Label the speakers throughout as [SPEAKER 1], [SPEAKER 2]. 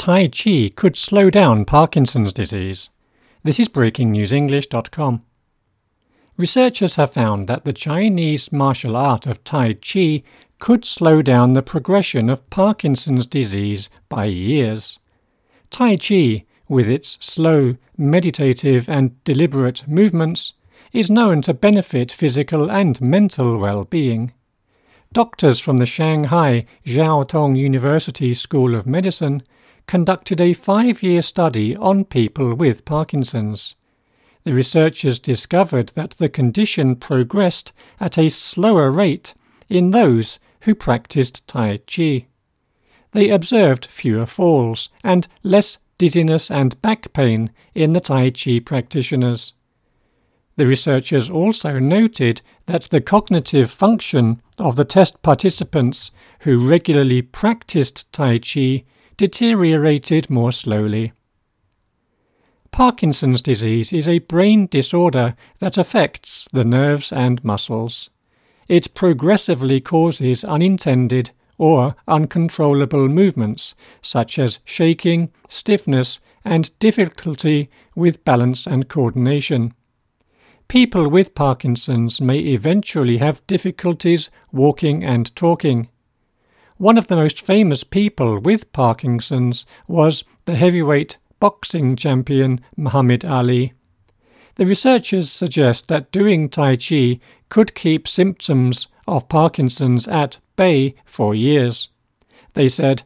[SPEAKER 1] Tai Chi could slow down Parkinson's disease. This is breakingnewsenglish.com. Researchers have found that the Chinese martial art of Tai Chi could slow down the progression of Parkinson's disease by years. Tai Chi, with its slow, meditative, and deliberate movements, is known to benefit physical and mental well being. Doctors from the Shanghai Jiao Tong University School of Medicine conducted a five year study on people with Parkinson's. The researchers discovered that the condition progressed at a slower rate in those who practiced Tai Chi. They observed fewer falls and less dizziness and back pain in the Tai Chi practitioners. The researchers also noted that the cognitive function of the test participants who regularly practiced Tai Chi deteriorated more slowly. Parkinson's disease is a brain disorder that affects the nerves and muscles. It progressively causes unintended or uncontrollable movements, such as shaking, stiffness, and difficulty with balance and coordination. People with Parkinson's may eventually have difficulties walking and talking. One of the most famous people with Parkinson's was the heavyweight boxing champion Muhammad Ali. The researchers suggest that doing Tai Chi could keep symptoms of Parkinson's at bay for years. They said,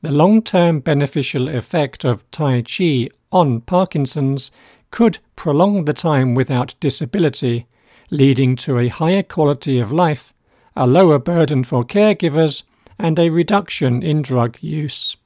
[SPEAKER 1] the long term beneficial effect of Tai Chi on Parkinson's could prolong the time without disability, leading to a higher quality of life, a lower burden for caregivers, and a reduction in drug use.